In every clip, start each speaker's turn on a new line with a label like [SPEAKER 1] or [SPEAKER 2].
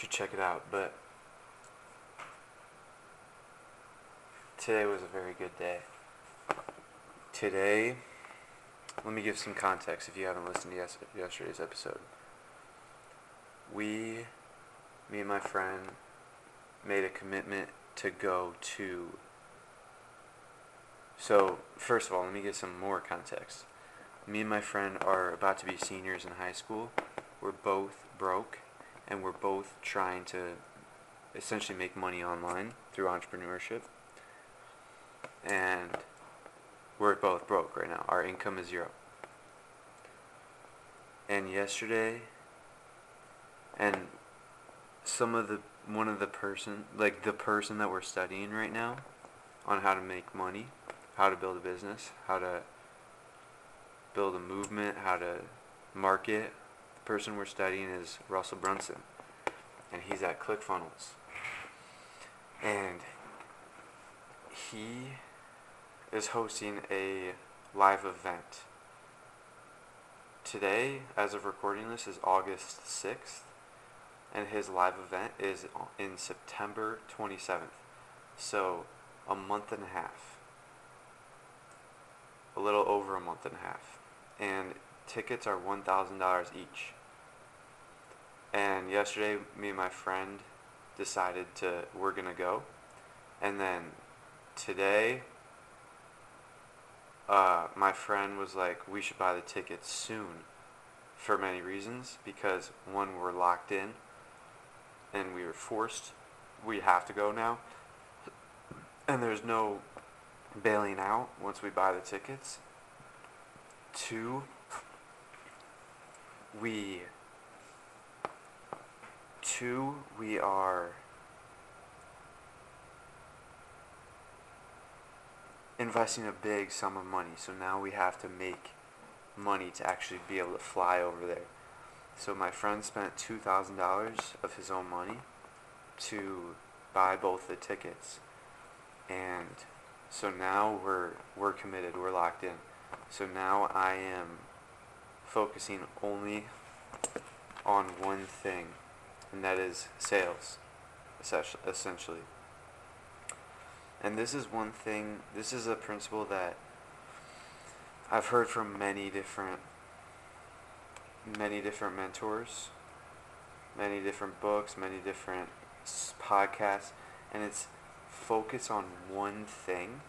[SPEAKER 1] should check it out. But today was a very good day. Today, let me give some context if you haven't listened to yes- yesterday's episode. We, me and my friend, made a commitment to go to. So, first of all, let me give some more context. Me and my friend are about to be seniors in high school. We're both broke, and we're both trying to essentially make money online through entrepreneurship. And we're both broke right now. Our income is zero. And yesterday, and some of the one of the person like the person that we're studying right now on how to make money, how to build a business, how to build a movement, how to market. Person we're studying is Russell Brunson, and he's at ClickFunnels. And he is hosting a live event. Today, as of recording this, is August 6th, and his live event is in September 27th. So, a month and a half. A little over a month and a half. And tickets are $1,000 each. And yesterday, me and my friend decided to, we're to go. And then today, uh, my friend was like, we should buy the tickets soon for many reasons. Because one, we're locked in and we were forced, we have to go now. And there's no bailing out once we buy the tickets. Two, we two we are investing a big sum of money. So now we have to make money to actually be able to fly over there. So my friend spent two thousand dollars of his own money to buy both the tickets, and so now we're we're committed. We're locked in. So now I am focusing only on one thing, and that is sales, essentially. And this is one thing. This is a principle that I've heard from many different many different mentors, many different books, many different podcasts, and it's focus on one thing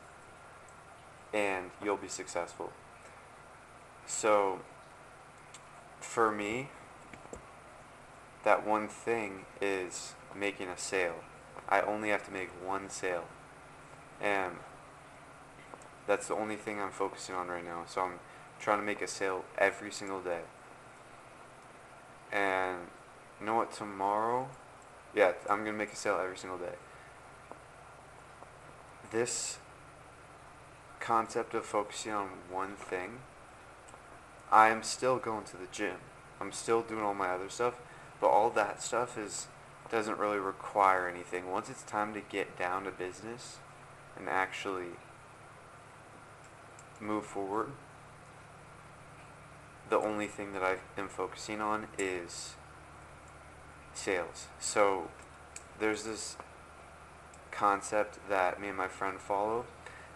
[SPEAKER 1] and you'll be successful. So, for me, that one thing is making a sale. I only have to make one sale. And that's the only thing I'm focusing on right now. So I'm trying to make a sale every single day. And you know what? Tomorrow, yeah, I'm gonna make a sale every single day. This concept of focusing on one thing, I'm still going to the gym. I'm still doing all my other stuff, but all that stuff is doesn't really require anything. Once it's time to get down to business and actually move forward, the only thing that I am focusing on is sales. So there's this concept that me and my friend follow,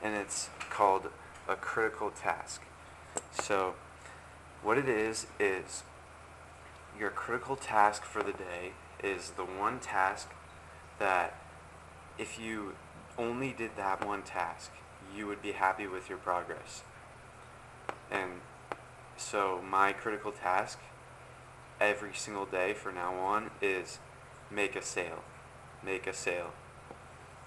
[SPEAKER 1] and it's called a critical task. So what it is is your critical task for the day is the one task that if you only did that one task, you would be happy with your progress. And so my critical task every single day for now on is make a sale. Make a sale.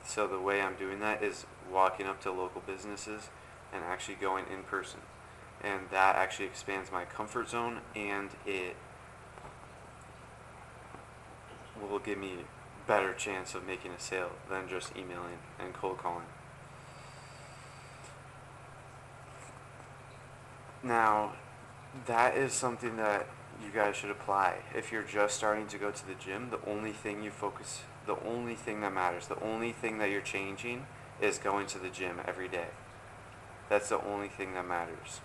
[SPEAKER 1] So the way I'm doing that is walking up to local businesses and actually going in person. And that actually expands my comfort zone and it will give me better chance of making a sale than just emailing and cold calling. Now, that is something that you guys should apply. If you're just starting to go to the gym, the only thing you focus, the only thing that matters, the only thing that you're changing is going to the gym every day. That's the only thing that matters.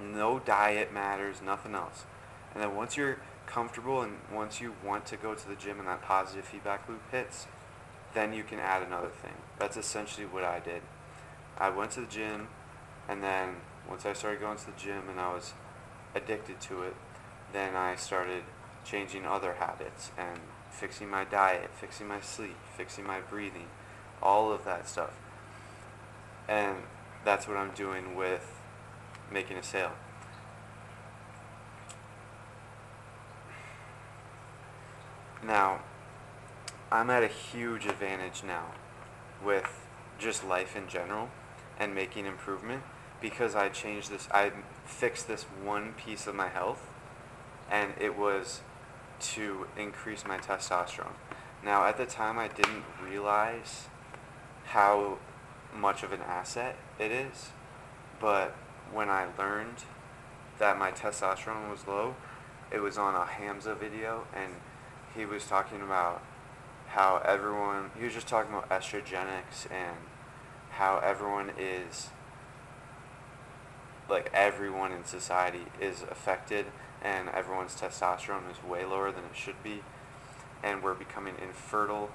[SPEAKER 1] No diet matters, nothing else. And then once you're comfortable and once you want to go to the gym and that positive feedback loop hits, then you can add another thing. That's essentially what I did. I went to the gym and then once I started going to the gym and I was addicted to it, then I started changing other habits and fixing my diet, fixing my sleep, fixing my breathing, all of that stuff. And that's what I'm doing with making a sale. Now, I'm at a huge advantage now with just life in general and making improvement because I changed this, I fixed this one piece of my health, and it was to increase my testosterone. Now, at the time, I didn't realize how much of an asset it is, but when I learned that my testosterone was low, it was on a Hamza video, and he was talking about how everyone, he was just talking about estrogenics and how everyone is like everyone in society is affected and everyone's testosterone is way lower than it should be and we're becoming infertile.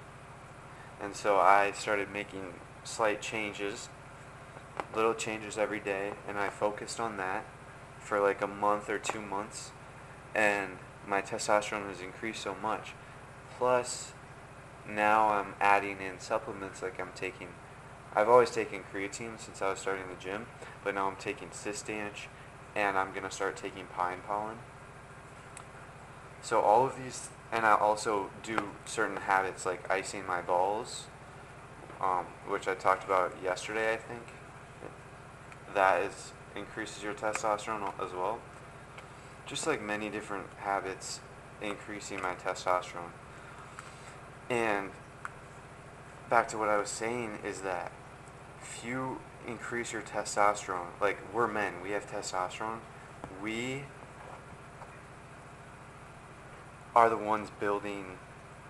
[SPEAKER 1] And so I started making slight changes little changes every day and I focused on that for like a month or two months. And my testosterone has increased so much plus now I'm adding in supplements like I'm taking I've always taken creatine since I was starting the gym, but now I'm taking Cistanche, and I'm gonna start taking pine pollen. So all of these, and I also do certain habits like icing my balls, um, which I talked about yesterday, I think. That is increases your testosterone as well. Just like many different habits, increasing my testosterone. And back to what I was saying is that if you increase your testosterone, like we're men, we have testosterone, we are the ones building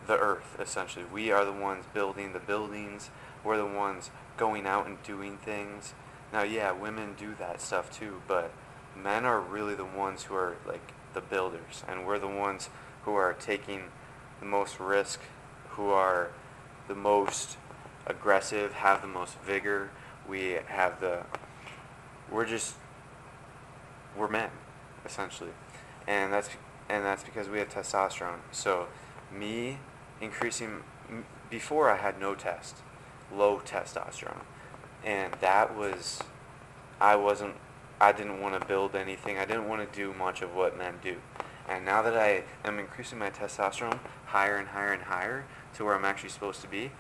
[SPEAKER 1] the earth, essentially. We are the ones building the buildings. We're the ones going out and doing things. Now, yeah, women do that stuff too, but men are really the ones who are like the builders, and we're the ones who are taking the most risk, who are the most aggressive, have the most vigor. We have the, we're just, we're men, essentially, and that's and that's because we have testosterone. So, me increasing before I had no test, low testosterone, and that was, I wasn't, I didn't want to build anything. I didn't want to do much of what men do. And now that I am increasing my testosterone higher and higher and higher to where I'm actually supposed to be,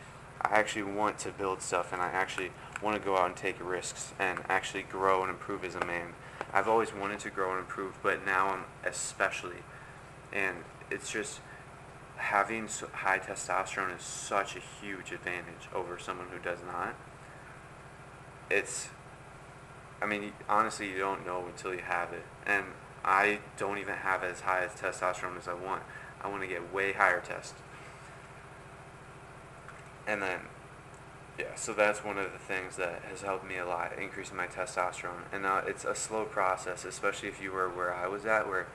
[SPEAKER 1] I actually want to build stuff and I actually want to go out and take risks and actually grow and improve as a man. I've always wanted to grow and improve, but now I'm especially. And it's just having high testosterone is such a huge advantage over someone who does not. It's, I mean, honestly, you don't know until you have it. And I don't even have as high as testosterone as I want. I want to get way higher test and then yeah, so that's one of the things that has helped me a lot, increasing my testosterone. And uh, it's a slow process, especially if you were where I was at, where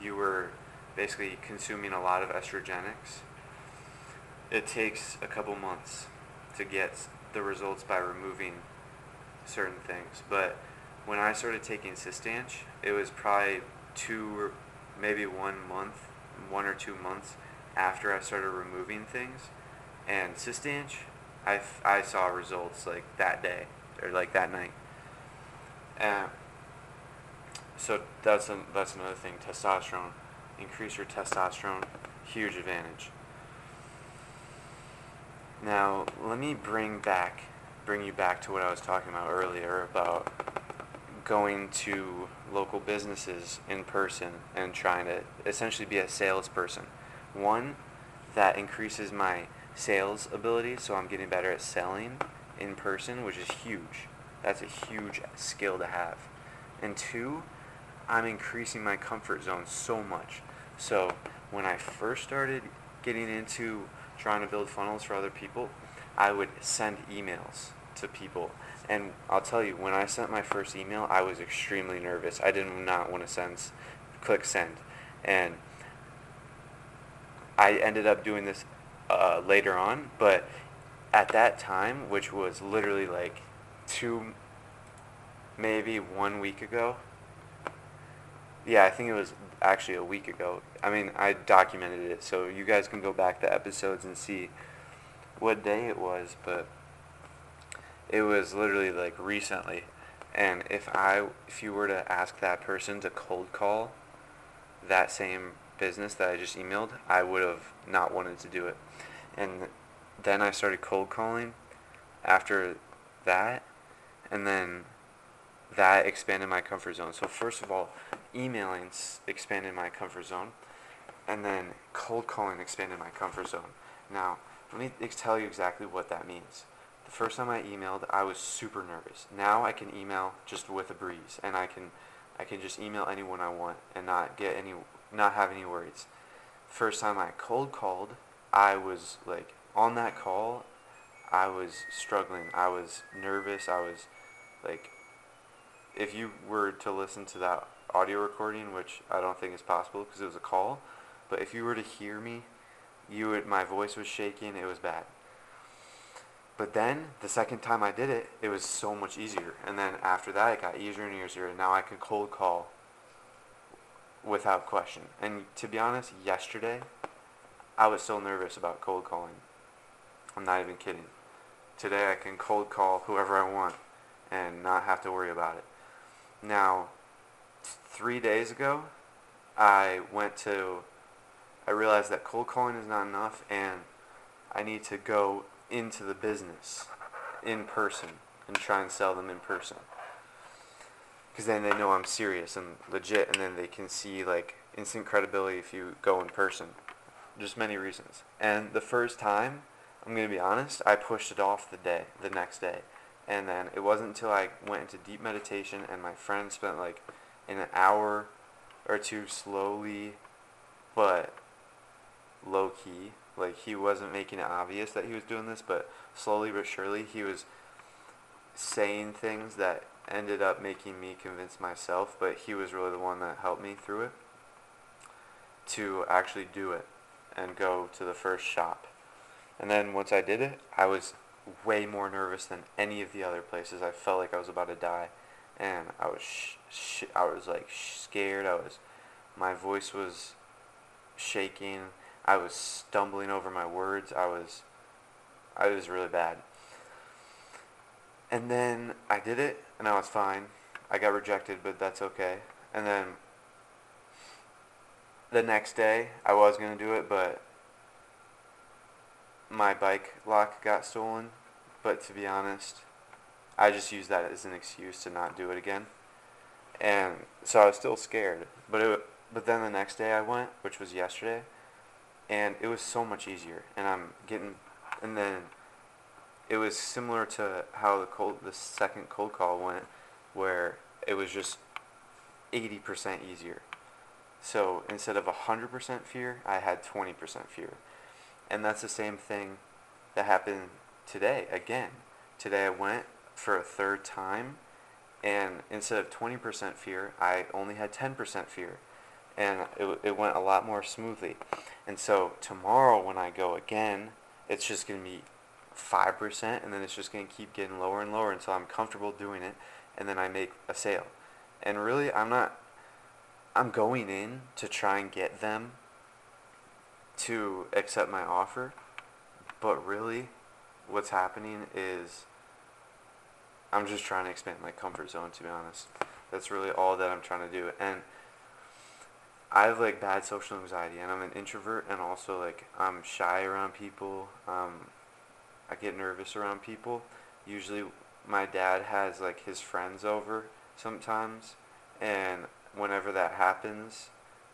[SPEAKER 1] you were basically consuming a lot of estrogenics. It takes a couple months to get the results by removing certain things. But when I started taking Cistanche, it was probably two or maybe one month, one or two months after I started removing things and Cistanche, I, I saw results like that day or like that night. And so that's a, that's another thing. Testosterone, increase your testosterone, huge advantage. Now let me bring back, bring you back to what I was talking about earlier about going to local businesses in person and trying to essentially be a salesperson. One, that increases my sales ability, so I'm getting better at selling in person, which is huge. That's a huge skill to have. And two, I'm increasing my comfort zone so much. So when I first started getting into trying to build funnels for other people, I would send emails to people. And I'll tell you, when I sent my first email, I was extremely nervous. I did not want to send, click send. And I ended up doing this uh, later on, but at that time, which was literally like two, maybe one week ago. Yeah, I think it was actually a week ago. I mean, I documented it, so you guys can go back to episodes and see what day it was, but it was literally like recently. And if I, if you were to ask that person to cold call that same business that I just emailed, I would have not wanted to do it. And then I started cold calling after that, and then that expanded my comfort zone. So first of all, emailing expanded my comfort zone, and then cold calling expanded my comfort zone. Now, let me tell you exactly what that means. The first time I emailed, I was super nervous. Now I can email just with a breeze, and I can, I can just email anyone I want and not get any, not have any worries. First time I cold called, I was like on that call, I was struggling. I was nervous. I was like, if you were to listen to that audio recording, which I don't think is possible because it was a call, but if you were to hear me, you my voice was shaking. It was bad. But then the second time I did it, it was so much easier. And then after that, it got easier and easier. And now I can cold call without question. And to be honest, yesterday, I was so nervous about cold calling. I'm not even kidding. Today I can cold call whoever I want and not have to worry about it. Now, three days ago, I went to, I realized that cold calling is not enough and I need to go into the business in person and try and sell them in person. Because then they know I'm serious and legit and then they can see like instant credibility if you go in person. Just many reasons. And the first time, I'm going to be honest, I pushed it off the day, the next day. And then it wasn't until I went into deep meditation and my friend spent like an hour or two slowly but low key. Like he wasn't making it obvious that he was doing this, but slowly but surely he was saying things that ended up making me convince myself, but he was really the one that helped me through it to actually do it and go to the first shop. And then once I did it, I was way more nervous than any of the other places. I felt like I was about to die, and I was sh- sh- I was like scared. I was my voice was shaking. I was stumbling over my words. I was I was really bad. And then I did it, and I was fine. I got rejected, but that's okay. And then the next day, I was gonna do it, but my bike lock got stolen, but to be honest, I just used that as an excuse to not do it again. And so I was still scared, but it but then the next day I went, which was yesterday, and it was so much easier. And I'm getting and then it was similar to how the cold the second cold call went where it was just 80% easier. So instead of 100% fear, I had 20% fear. And that's the same thing that happened today again. Today I went for a third time and instead of 20% fear, I only had 10% fear. And it, it went a lot more smoothly. And so tomorrow when I go again, it's just going to be 5% and then it's just going to keep getting lower and lower until I'm comfortable doing it and then I make a sale. And really, I'm not, I'm going in to try and get them to accept my offer, but really, what's happening is I'm just trying to expand my comfort zone, to be honest. That's really all that I'm trying to do. And I have like bad social anxiety, and I'm an introvert, and also like I'm shy around people. Um, I get nervous around people. Usually, my dad has like his friends over sometimes, and whenever that happens,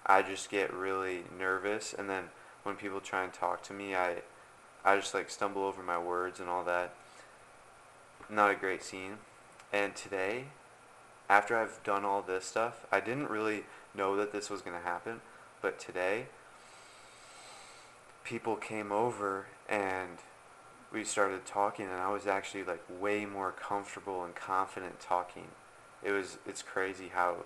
[SPEAKER 1] I just get really nervous, and then when people try and talk to me, I I just like stumble over my words and all that. Not a great scene. And today, after I've done all this stuff, I didn't really know that this was going to happen, but today people came over and we started talking and I was actually like way more comfortable and confident talking. It was it's crazy how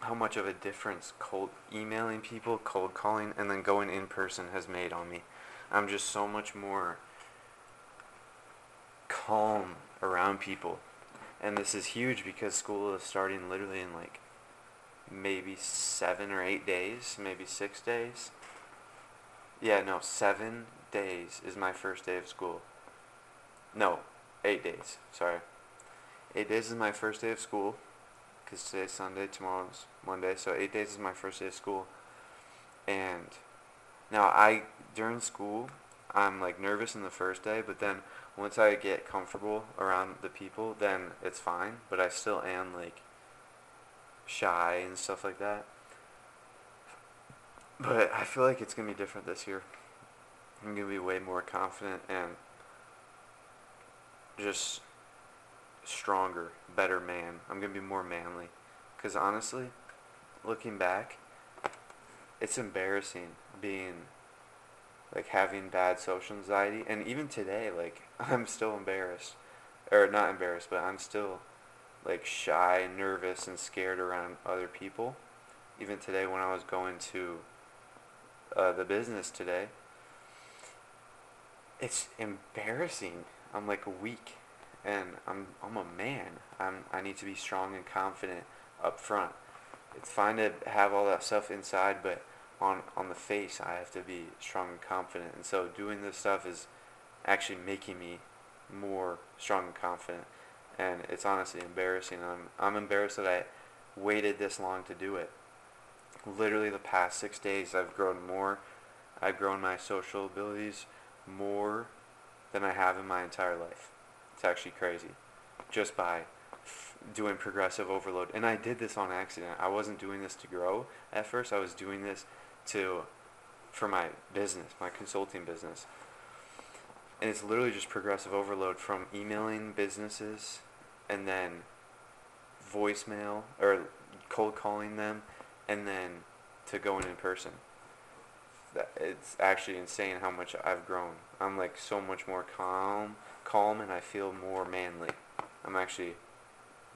[SPEAKER 1] how much of a difference cold emailing people, cold calling and then going in person has made on me. I'm just so much more calm around people. And this is huge because school is starting literally in like maybe 7 or 8 days, maybe 6 days. Yeah, no, 7 days is my first day of school. No, eight days. Sorry. Eight days is my first day of school. Because today's Sunday, tomorrow's Monday. So eight days is my first day of school. And now I, during school, I'm like nervous in the first day. But then once I get comfortable around the people, then it's fine. But I still am like shy and stuff like that. But I feel like it's going to be different this year. I'm going to be way more confident and just stronger, better man. I'm going to be more manly. Because honestly, looking back, it's embarrassing being like having bad social anxiety and even today like I'm still embarrassed or not embarrassed but I'm still like shy, nervous and scared around other people. Even today when I was going to uh, the business today, it's embarrassing. I'm like weak, and I'm I'm a man. I'm I need to be strong and confident up front. It's fine to have all that stuff inside, but on on the face, I have to be strong and confident. And so doing this stuff is actually making me more strong and confident. And it's honestly embarrassing. I'm I'm embarrassed that I waited this long to do it. Literally the past six days, I've grown more. I've grown my social abilities more than I have in my entire life. It's actually crazy. Just by doing progressive overload. And I did this on accident. I wasn't doing this to grow at first. I was doing this to for my business, my consulting business. And it's literally just progressive overload from emailing businesses and then voicemail or cold calling them and then to going in person it's actually insane how much I've grown. I'm like so much more calm, calm, and I feel more manly. I'm actually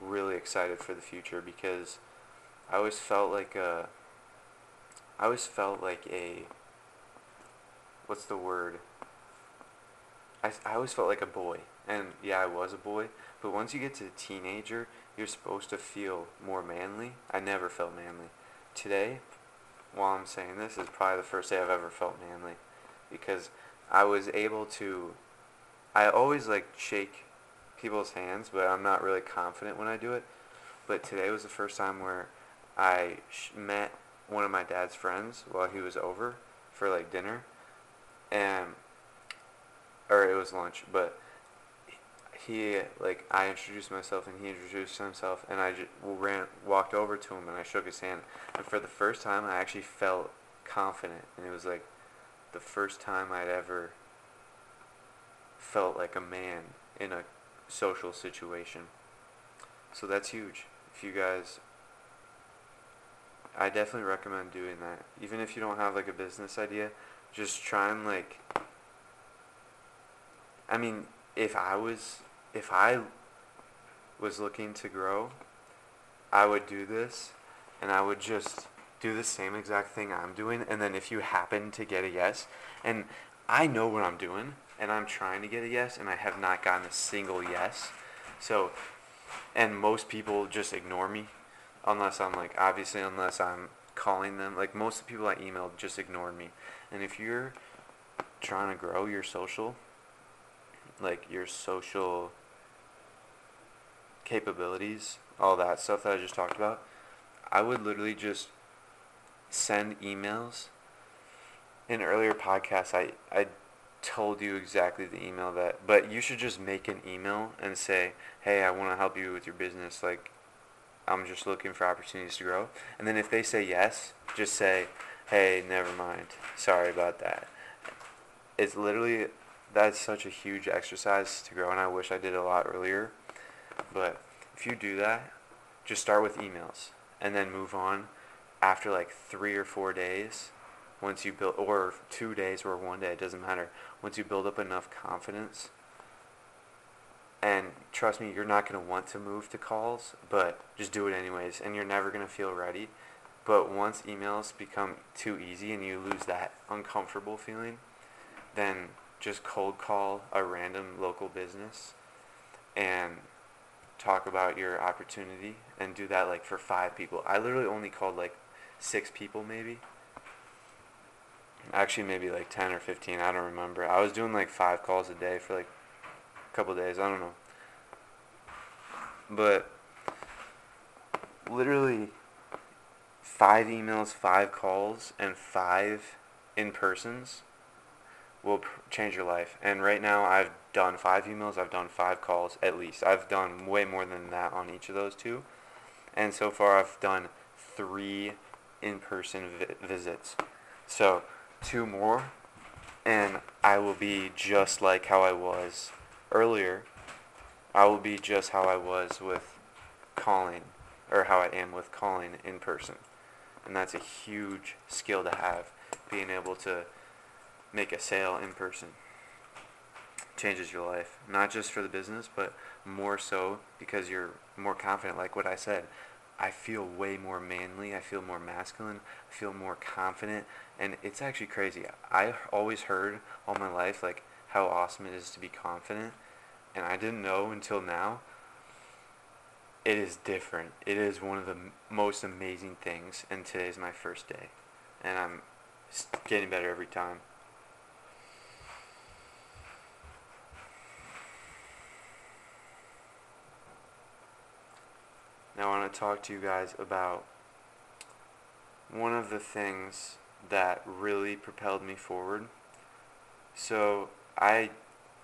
[SPEAKER 1] really excited for the future because I always felt like a. I always felt like a. What's the word? I, I always felt like a boy, and yeah, I was a boy. But once you get to teenager, you're supposed to feel more manly. I never felt manly. Today, while I'm saying this is probably the first day I've ever felt manly because I was able to I always like shake people's hands, but I'm not really confident when I do it. But today was the first time where I met one of my dad's friends while he was over for like dinner and or it was lunch, but he like I introduced myself and he introduced himself and I just ran walked over to him and I shook his hand and for the first time I actually felt confident and it was like the first time I'd ever felt like a man in a social situation. So that's huge. If you guys I definitely recommend doing that. Even if you don't have like a business idea, just try and like I mean, if I was if I was looking to grow, I would do this and I would just do the same exact thing I'm doing. And then if you happen to get a yes, and I know what I'm doing and I'm trying to get a yes and I have not gotten a single yes. So, and most people just ignore me unless I'm like, obviously, unless I'm calling them. Like most of the people I emailed just ignored me. And if you're trying to grow your social, like your social capabilities, all that stuff that I just talked about, I would literally just send emails. In earlier podcasts, I, I told you exactly the email that, but you should just make an email and say, hey, I want to help you with your business. Like, I'm just looking for opportunities to grow. And then if they say yes, just say, hey, never mind. Sorry about that. It's literally that's such a huge exercise to grow, and I wish I did a lot earlier. But if you do that, just start with emails and then move on after like three or four days. Once you build, or two days or one day, it doesn't matter. Once you build up enough confidence, and trust me, you're not going to want to move to calls, but just do it anyways, and you're never going to feel ready. But once emails become too easy and you lose that uncomfortable feeling, then just cold call a random local business and talk about your opportunity and do that like for five people. I literally only called like six people maybe. Actually maybe like 10 or 15, I don't remember. I was doing like five calls a day for like a couple days, I don't know. But literally five emails, five calls, and five in persons will change your life. And right now, I've done five emails, I've done five calls at least. I've done way more than that on each of those two. And so far, I've done three in person vi- visits. So, two more, and I will be just like how I was earlier. I will be just how I was with calling, or how I am with calling in person. And that's a huge skill to have, being able to make a sale in person. Changes your life not just for the business but more so because you're more confident. Like what i said i feel way more manly i feel more masculine i feel more confident and it's actually crazy. I always heard all my life like how awesome it is to be confident and i didn't know until now it is different. It is one of the most amazing things and today is my first day and i'm getting better every time Now I want to talk to you guys about one of the things that really propelled me forward. So I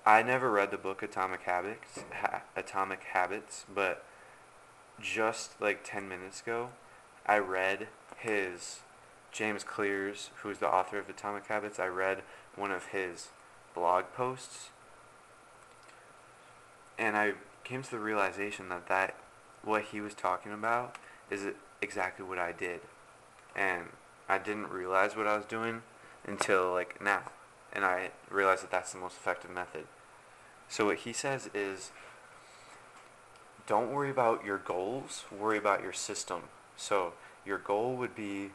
[SPEAKER 1] I never read the book Atomic Habits, ha- Atomic Habits, but just like 10 minutes ago, I read his James Clear's, who's the author of Atomic Habits. I read one of his blog posts and I came to the realization that that what he was talking about is exactly what I did. And I didn't realize what I was doing until like now. And I realized that that's the most effective method. So what he says is don't worry about your goals, worry about your system. So your goal would be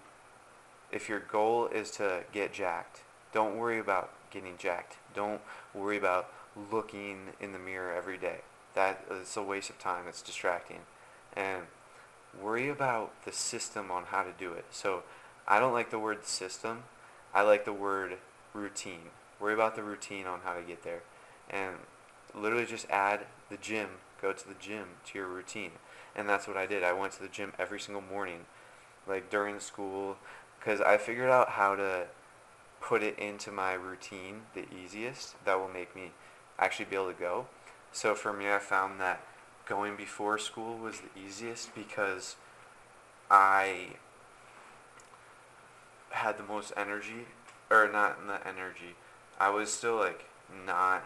[SPEAKER 1] if your goal is to get jacked, don't worry about getting jacked. Don't worry about looking in the mirror every day. That is a waste of time. It's distracting and worry about the system on how to do it. So I don't like the word system. I like the word routine. Worry about the routine on how to get there. And literally just add the gym, go to the gym to your routine. And that's what I did. I went to the gym every single morning, like during school, because I figured out how to put it into my routine the easiest that will make me actually be able to go. So for me, I found that going before school was the easiest because I had the most energy, or not the energy. I was still like not.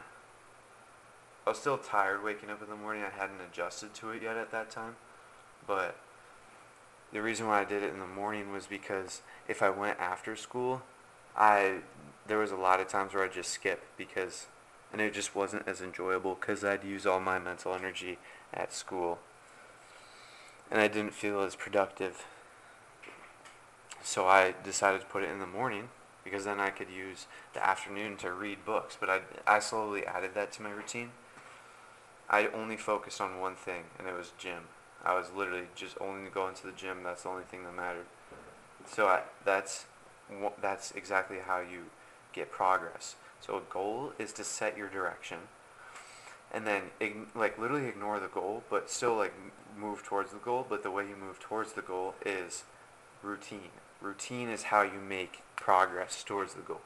[SPEAKER 1] I was still tired waking up in the morning. I hadn't adjusted to it yet at that time, but the reason why I did it in the morning was because if I went after school, I there was a lot of times where I just skip because and it just wasn't as enjoyable because I'd use all my mental energy at school. And I didn't feel as productive. So I decided to put it in the morning because then I could use the afternoon to read books. But I, I slowly added that to my routine. I only focused on one thing, and it was gym. I was literally just only going to the gym. That's the only thing that mattered. So I, that's that's exactly how you get progress. So a goal is to set your direction and then like literally ignore the goal, but still like move towards the goal. But the way you move towards the goal is routine. Routine is how you make progress towards the goal.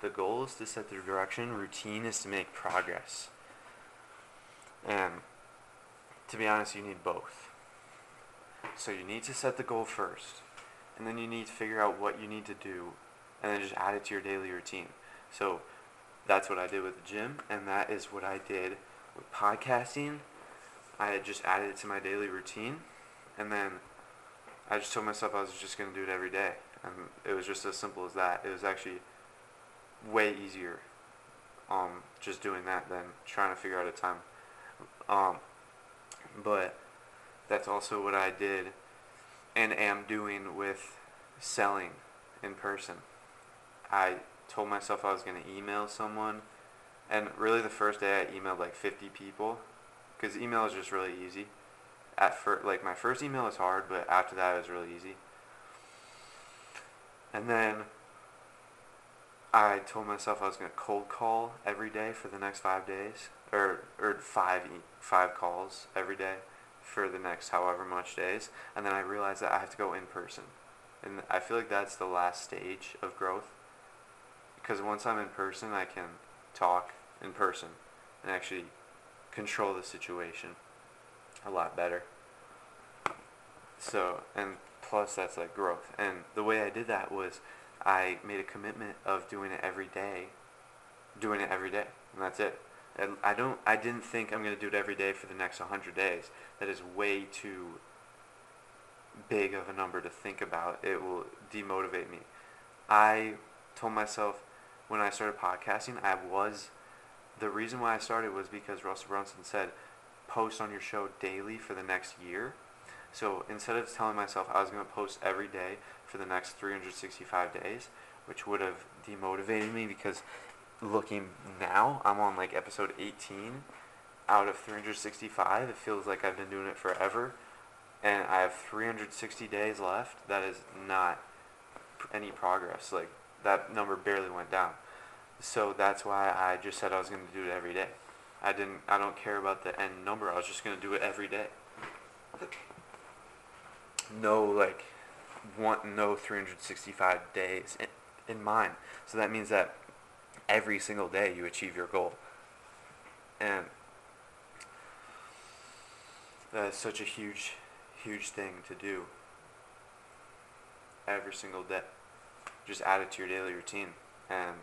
[SPEAKER 1] The goal is to set the direction. Routine is to make progress. And to be honest, you need both. So you need to set the goal first, and then you need to figure out what you need to do, and then just add it to your daily routine. So that's what I did with the gym, and that is what I did with podcasting. I had just added it to my daily routine, and then I just told myself I was just going to do it every day. And it was just as simple as that. It was actually way easier um, just doing that than trying to figure out a time. Um, but that's also what I did and am doing with selling in person. I told myself I was going to email someone, and really the first day I emailed like 50 people, because email is just really easy. At first, like my first email was hard, but after that it was really easy. And then I told myself I was to cold call every day for the next five days, or or five five calls every day for the next however much days, and then I realized that I have to go in person, and I feel like that's the last stage of growth. Because once I'm in person, I can talk in person and actually control the situation a lot better. So, and plus that's like growth. And the way I did that was I made a commitment of doing it every day, doing it every day, and that's it. And I don't, I didn't think I'm going to do it every day for the next 100 days. That is way too big of a number to think about. It will demotivate me. I told myself when I started podcasting, I was, the reason why I started was because Russell Brunson said, post on your show daily for the next year. So instead of telling myself I was going to post every day for the next 365 days, which would have demotivated me because looking now, I'm on like episode 18 out of 365. It feels like I've been doing it forever. And I have 360 days left. That is not any progress. Like, that number barely went down. So that's why I just said I was going to do it every day. I didn't. I don't care about the end number. I was just going to do it every day. No, like, want no 365 days in, in mind. So that means that every single day you achieve your goal. And that is such a huge, huge thing to do every single day. Just add it to your daily routine. And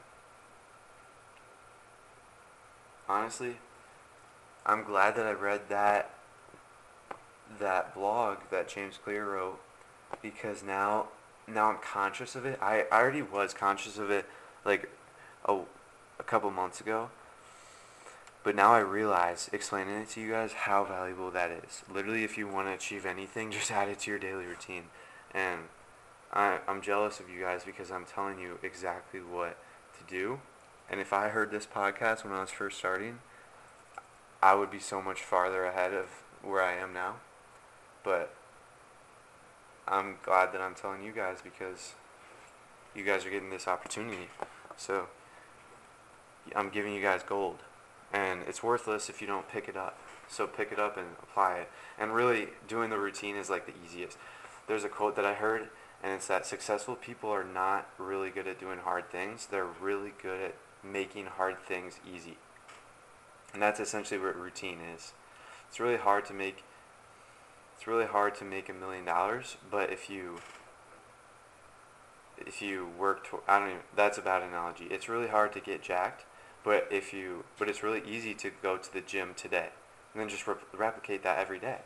[SPEAKER 1] honestly, I'm glad that I read that that blog that James Clear wrote because now now I'm conscious of it. I, I already was conscious of it like a, a couple months ago. But now I realize, explaining it to you guys, how valuable that is. Literally, if you want to achieve anything, just add it to your daily routine. And I, I'm jealous of you guys because I'm telling you exactly what to do. And if I heard this podcast when I was first starting, I would be so much farther ahead of where I am now. But I'm glad that I'm telling you guys because you guys are getting this opportunity. So I'm giving you guys gold. And it's worthless if you don't pick it up. So pick it up and apply it. And really, doing the routine is like the easiest. There's a quote that I heard, and it's that successful people are not really good at doing hard things. They're really good at making hard things easy. And that's essentially what routine is. It's really hard to make it's really hard to make a million dollars, but if you if you work to, I don't even, that's a bad analogy. It's really hard to get jacked, but if you but it's really easy to go to the gym today and then just rep- replicate that every day.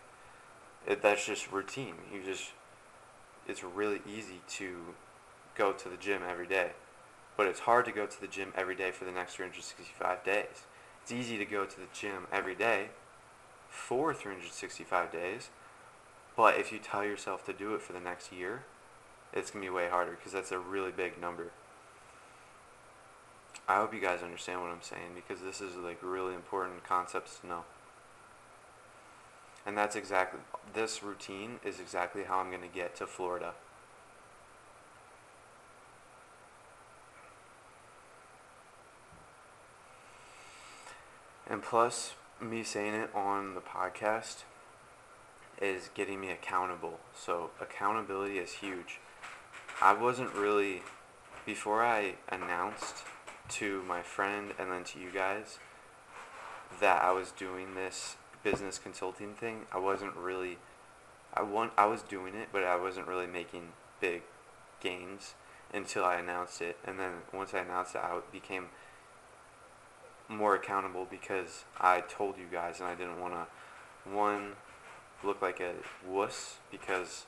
[SPEAKER 1] It, that's just routine. You just it's really easy to go to the gym every day, but it's hard to go to the gym every day for the next 365 days. It's easy to go to the gym every day for 365 days, but if you tell yourself to do it for the next year, it's going to be way harder because that's a really big number. I hope you guys understand what I'm saying because this is like really important concepts to know. And that's exactly, this routine is exactly how I'm going to get to Florida. And plus, me saying it on the podcast is getting me accountable. So, accountability is huge. I wasn't really, before I announced to my friend and then to you guys that I was doing this business consulting thing, I wasn't really, I want, I was doing it, but I wasn't really making big gains until I announced it, and then once I announced it, I became more accountable because I told you guys, and I didn't want to one look like a wuss because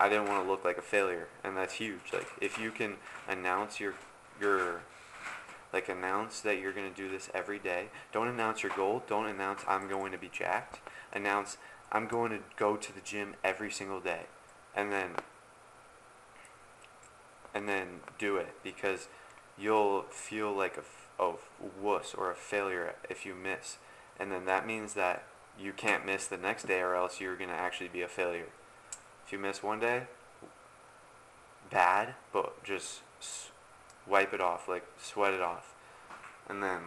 [SPEAKER 1] I didn't want to look like a failure, and that's huge. Like if you can announce your your like announce that you're going to do this every day. Don't announce your goal. Don't announce I'm going to be jacked. Announce I'm going to go to the gym every single day. And then and then do it because you'll feel like a, a wuss or a failure if you miss. And then that means that you can't miss the next day or else you're going to actually be a failure. If you miss one day, bad, but just wipe it off, like sweat it off. And then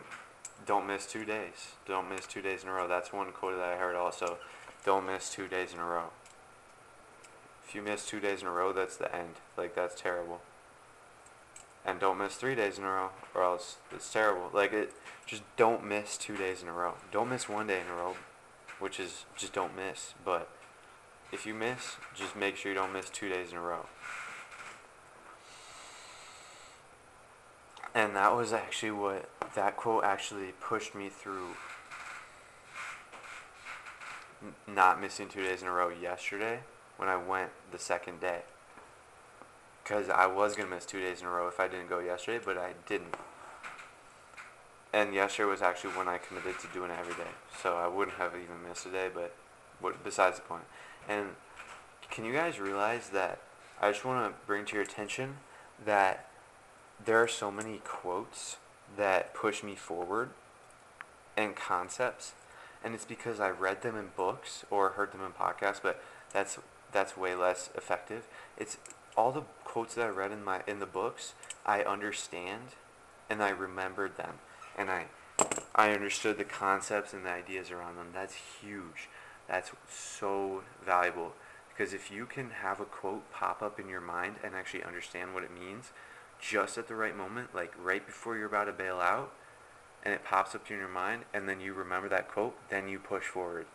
[SPEAKER 1] don't miss two days. Don't miss two days in a row. That's one quote that I heard also. Don't miss two days in a row. If you miss two days in a row, that's the end. Like that's terrible. And don't miss three days in a row, or else it's terrible. Like it, just don't miss two days in a row. Don't miss one day in a row, which is just don't miss. But if you miss, just make sure you don't miss two days in a row. And that was actually what that quote actually pushed me through not missing two days in a row yesterday when I went the second day. Because I was going to miss two days in a row if I didn't go yesterday, but I didn't. And yesterday was actually when I committed to doing it every day. So I wouldn't have even missed a day, but what, besides the point. And can you guys realize that I just want to bring to your attention that there are so many quotes that push me forward and concepts and it's because I read them in books or heard them in podcasts but that's that's way less effective it's all the quotes that I read in my in the books I understand and I remembered them and I I understood the concepts and the ideas around them that's huge that's so valuable because if you can have a quote pop up in your mind and actually understand what it means just at the right moment, like right before you're about to bail out, and it pops up in your mind, and then you remember that quote, then you push forward.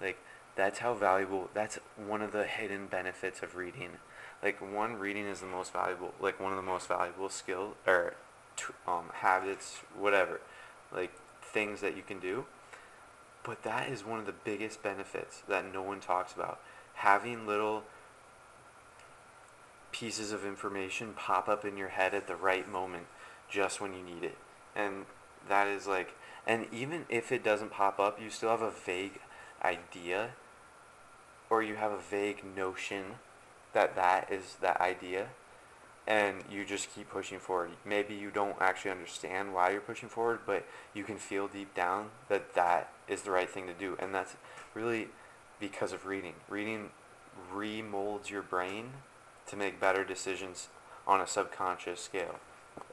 [SPEAKER 1] Like, that's how valuable, that's one of the hidden benefits of reading. Like, one, reading is the most valuable, like, one of the most valuable skill, or um, habits, whatever, like, things that you can do. But that is one of the biggest benefits that no one talks about. Having little pieces of information pop up in your head at the right moment just when you need it. And that is like, and even if it doesn't pop up, you still have a vague idea or you have a vague notion that that is that idea and you just keep pushing forward. Maybe you don't actually understand why you're pushing forward, but you can feel deep down that that is the right thing to do. And that's really because of reading. Reading remolds your brain to make better decisions on a subconscious scale,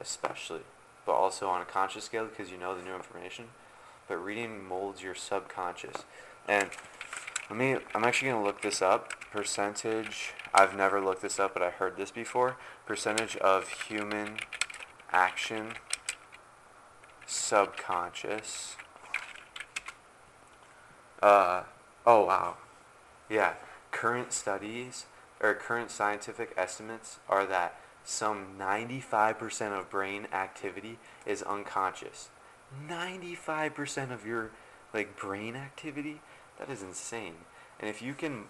[SPEAKER 1] especially, but also on a conscious scale because you know the new information. But reading molds your subconscious. And let me, I'm actually going to look this up. Percentage, I've never looked this up, but I heard this before. Percentage of human action subconscious. Uh, oh wow. Yeah. Current studies or current scientific estimates are that some 95% of brain activity is unconscious. 95% of your like brain activity, that is insane. And if you can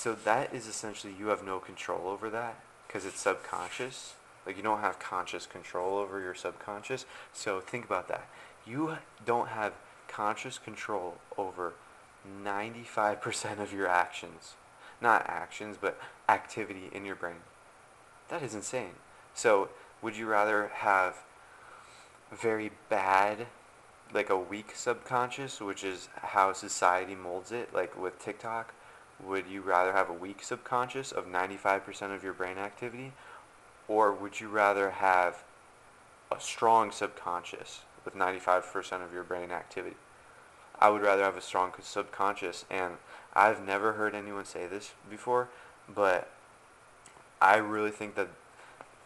[SPEAKER 1] so that is essentially you have no control over that because it's subconscious. Like you don't have conscious control over your subconscious. So think about that. You don't have conscious control over 95% of your actions not actions, but activity in your brain. That is insane. So, would you rather have very bad, like a weak subconscious, which is how society molds it, like with TikTok? Would you rather have a weak subconscious of 95% of your brain activity? Or would you rather have a strong subconscious with 95% of your brain activity? I would rather have a strong subconscious and I've never heard anyone say this before, but I really think that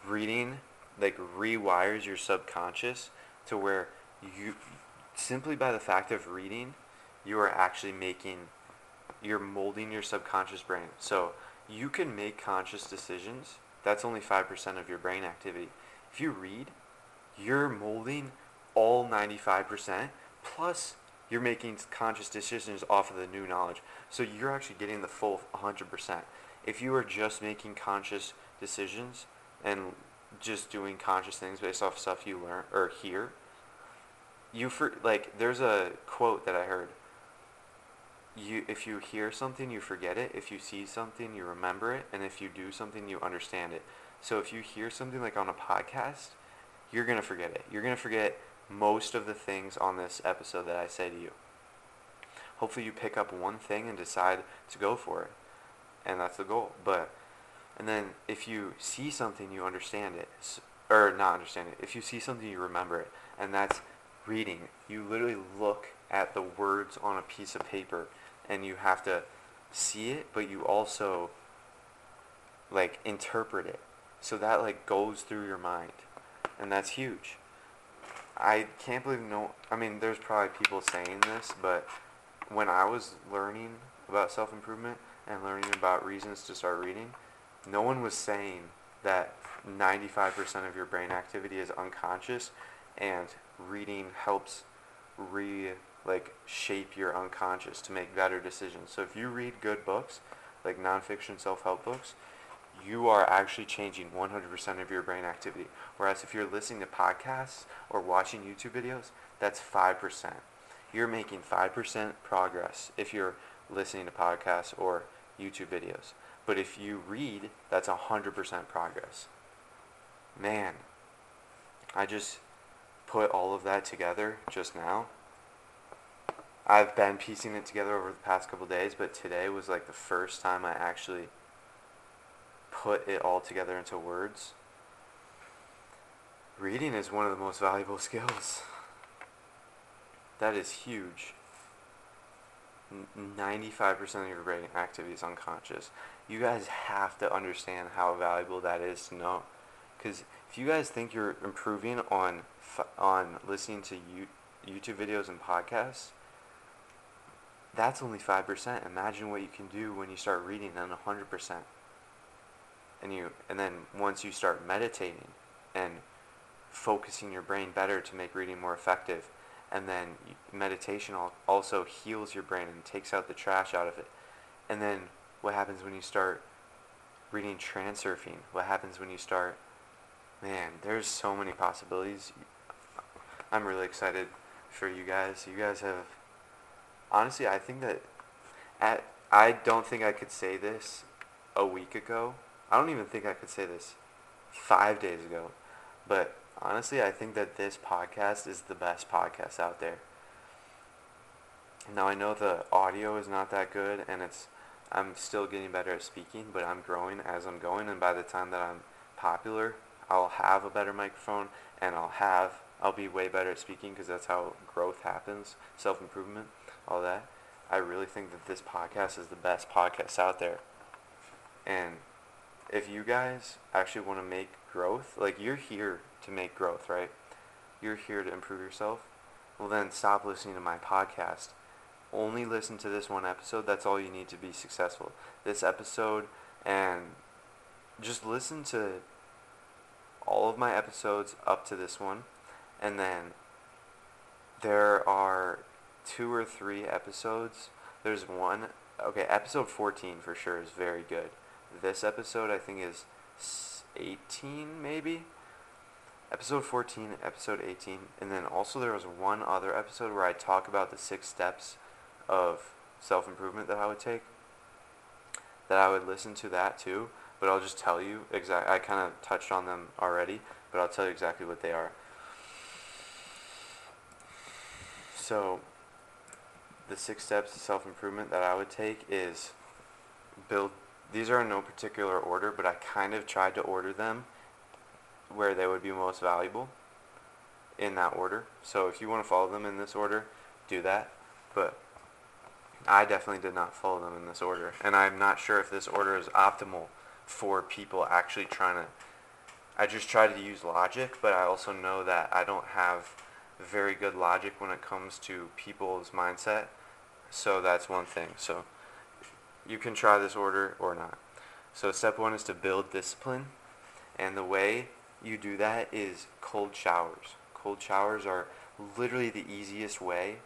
[SPEAKER 1] reading like rewires your subconscious to where you simply by the fact of reading, you are actually making you're molding your subconscious brain. So you can make conscious decisions. That's only 5% of your brain activity. If you read, you're molding all 95% plus you're making conscious decisions off of the new knowledge. So you're actually getting the full 100%. If you are just making conscious decisions and just doing conscious things based off stuff you learn or hear, you for like there's a quote that I heard. You if you hear something you forget it, if you see something you remember it, and if you do something you understand it. So if you hear something like on a podcast, you're going to forget it. You're going to forget most of the things on this episode that I say to you. Hopefully you pick up one thing and decide to go for it. And that's the goal. But and then if you see something you understand it or not understand it. If you see something you remember it. And that's reading. You literally look at the words on a piece of paper and you have to see it, but you also like interpret it. So that like goes through your mind. And that's huge. I can't believe no. I mean, there's probably people saying this, but when I was learning about self improvement and learning about reasons to start reading, no one was saying that 95% of your brain activity is unconscious, and reading helps re like shape your unconscious to make better decisions. So if you read good books, like nonfiction self-help books, you are actually changing 100% of your brain activity. Whereas if you're listening to podcasts or watching YouTube videos, that's 5%. You're making 5% progress if you're listening to podcasts or YouTube videos. But if you read, that's 100% progress. Man, I just put all of that together just now. I've been piecing it together over the past couple days, but today was like the first time I actually put it all together into words. Reading is one of the most valuable skills. That is huge. 95% of your brain activity is unconscious. You guys have to understand how valuable that is to know. Because if you guys think you're improving on on listening to YouTube videos and podcasts, that's only 5%. Imagine what you can do when you start reading at 100% and you and then once you start meditating and focusing your brain better to make reading more effective and then meditation also heals your brain and takes out the trash out of it. And then what happens when you start reading transurfing? What happens when you start man there's so many possibilities. I'm really excited for you guys. You guys have honestly i think that at i don't think i could say this a week ago. I don't even think I could say this five days ago, but honestly, I think that this podcast is the best podcast out there. Now I know the audio is not that good, and it's I'm still getting better at speaking, but I'm growing as I'm going, and by the time that I'm popular, I'll have a better microphone, and I'll have I'll be way better at speaking because that's how growth happens, self improvement, all that. I really think that this podcast is the best podcast out there, and if you guys actually want to make growth, like you're here to make growth, right? You're here to improve yourself. Well, then stop listening to my podcast. Only listen to this one episode. That's all you need to be successful. This episode, and just listen to all of my episodes up to this one. And then there are two or three episodes. There's one. Okay, episode 14 for sure is very good this episode I think is 18 maybe episode 14 episode 18 and then also there was one other episode where I talk about the six steps of self-improvement that I would take that I would listen to that too but I'll just tell you exact I kind of touched on them already but I'll tell you exactly what they are so the six steps of self-improvement that I would take is build these are in no particular order, but I kind of tried to order them where they would be most valuable in that order. So if you want to follow them in this order, do that. But I definitely did not follow them in this order. And I'm not sure if this order is optimal for people actually trying to. I just tried to use logic, but I also know that I don't have very good logic when it comes to people's mindset. So that's one thing. So you can try this order or not. So step one is to build discipline, and the way you do that is cold showers. Cold showers are literally the easiest way,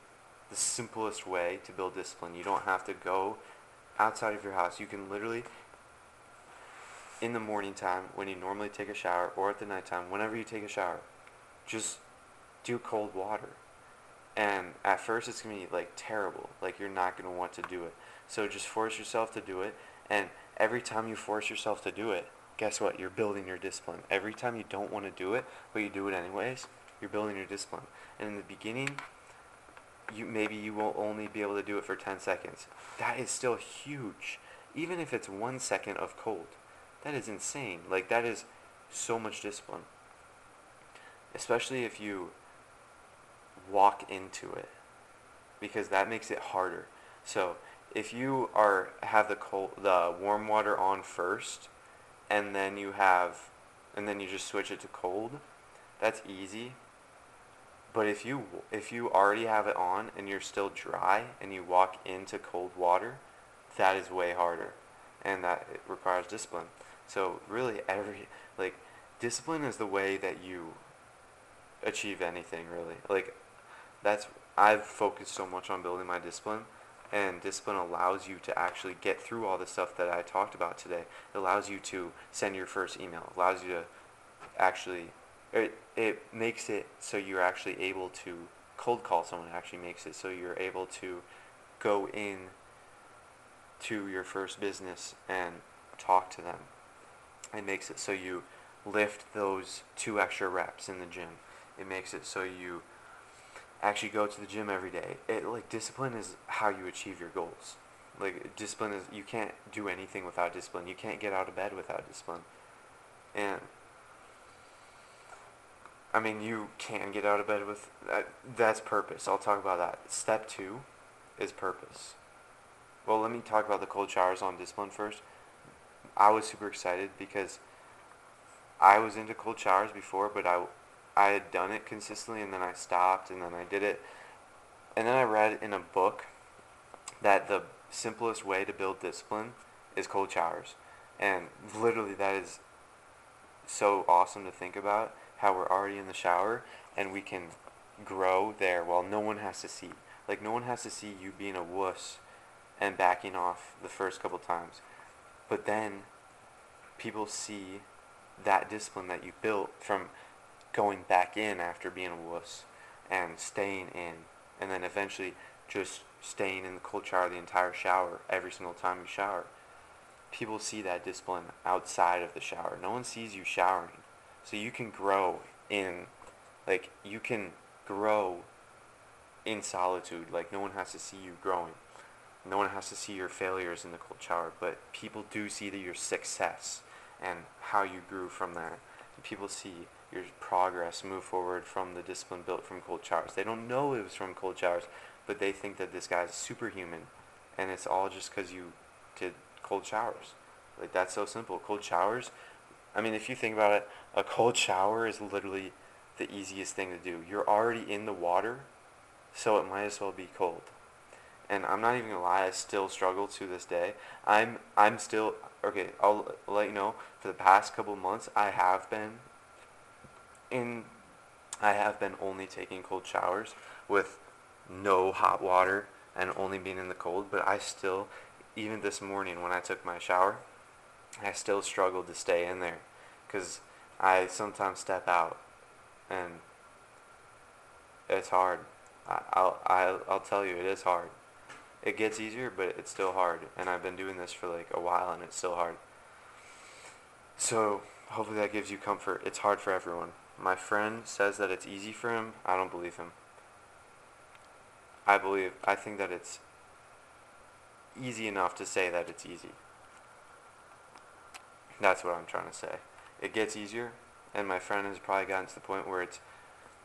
[SPEAKER 1] the simplest way to build discipline. You don't have to go outside of your house. You can literally, in the morning time, when you normally take a shower, or at the nighttime, whenever you take a shower, just do cold water. And at first it's going to be like terrible. Like you're not going to want to do it. So just force yourself to do it. And every time you force yourself to do it, guess what? You're building your discipline. Every time you don't want to do it, but you do it anyways, you're building your discipline. And in the beginning, you maybe you will only be able to do it for 10 seconds. That is still huge. Even if it's 1 second of cold. That is insane. Like that is so much discipline. Especially if you walk into it because that makes it harder. So if you are have the cold the warm water on first and then you have and then you just switch it to cold, that's easy. But if you if you already have it on and you're still dry and you walk into cold water, that is way harder and that requires discipline. So really every like discipline is the way that you achieve anything really. Like that's I've focused so much on building my discipline and discipline allows you to actually get through all the stuff that I talked about today. It allows you to send your first email. It allows you to actually it it makes it so you're actually able to cold call someone. It actually makes it so you're able to go in to your first business and talk to them. It makes it so you lift those two extra reps in the gym. It makes it so you actually go to the gym every day. It like discipline is how you achieve your goals. Like discipline is you can't do anything without discipline. You can't get out of bed without discipline. And I mean, you can get out of bed with that. That's purpose. I'll talk about that. Step two is purpose. Well, let me talk about the cold showers on discipline first. I was super excited because I was into cold showers before, but I I had done it consistently and then I stopped and then I did it. And then I read in a book that the simplest way to build discipline is cold showers. And literally that is so awesome to think about how we're already in the shower and we can grow there while no one has to see. Like no one has to see you being a wuss and backing off the first couple times. But then people see that discipline that you built from going back in after being a wuss and staying in and then eventually just staying in the cold shower the entire shower every single time you shower. People see that discipline outside of the shower. No one sees you showering. So you can grow in like you can grow in solitude. Like no one has to see you growing. No one has to see your failures in the cold shower, but people do see that your success and how you grew from that. And people see your progress move forward from the discipline built from cold showers. They don't know it was from cold showers, but they think that this guy's superhuman, and it's all just because you did cold showers. Like that's so simple. Cold showers. I mean, if you think about it, a cold shower is literally the easiest thing to do. You're already in the water, so it might as well be cold. And I'm not even gonna lie, I still struggle to this day. I'm I'm still okay. I'll let you know. For the past couple months, I have been in I have been only taking cold showers with no hot water and only being in the cold, but I still, even this morning when I took my shower, I still struggled to stay in there because I sometimes step out and it's hard. I, I'll, I'll, I'll tell you, it is hard. It gets easier, but it's still hard. And I've been doing this for like a while and it's still hard. So hopefully that gives you comfort. It's hard for everyone. My friend says that it's easy for him. I don't believe him. I believe, I think that it's easy enough to say that it's easy. That's what I'm trying to say. It gets easier, and my friend has probably gotten to the point where it's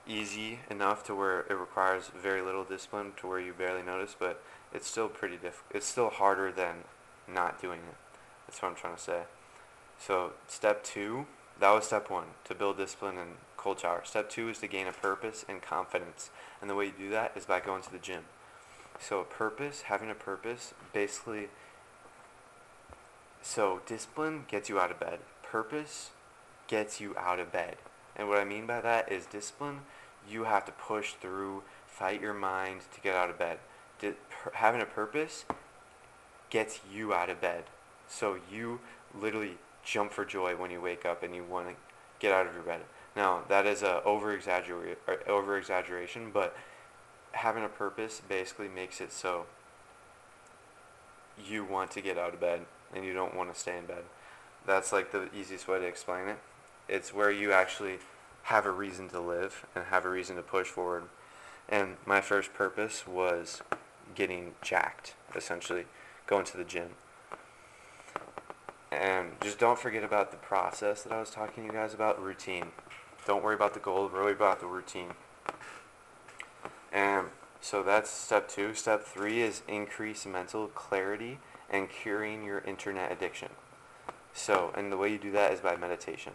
[SPEAKER 1] easy enough to where it requires very little discipline to where you barely notice, but it's still pretty diff. It's still harder than not doing it. That's what I'm trying to say. So step two that was step one, to build discipline and cold shower. Step two is to gain a purpose and confidence. And the way you do that is by going to the gym. So a purpose, having a purpose, basically so discipline gets you out of bed. Purpose gets you out of bed. And what I mean by that is discipline, you have to push through, fight your mind to get out of bed. Di- having a purpose gets you out of bed. So you literally jump for joy when you wake up and you want to get out of your bed. Now, that is a over exaggeration, but having a purpose basically makes it so you want to get out of bed and you don't want to stay in bed. That's like the easiest way to explain it. It's where you actually have a reason to live and have a reason to push forward. And my first purpose was getting jacked, essentially, going to the gym. And just don't forget about the process that I was talking to you guys about, routine. Don't worry about the goal, worry about the routine. And so that's step two. Step three is increase mental clarity and curing your internet addiction. So, and the way you do that is by meditation.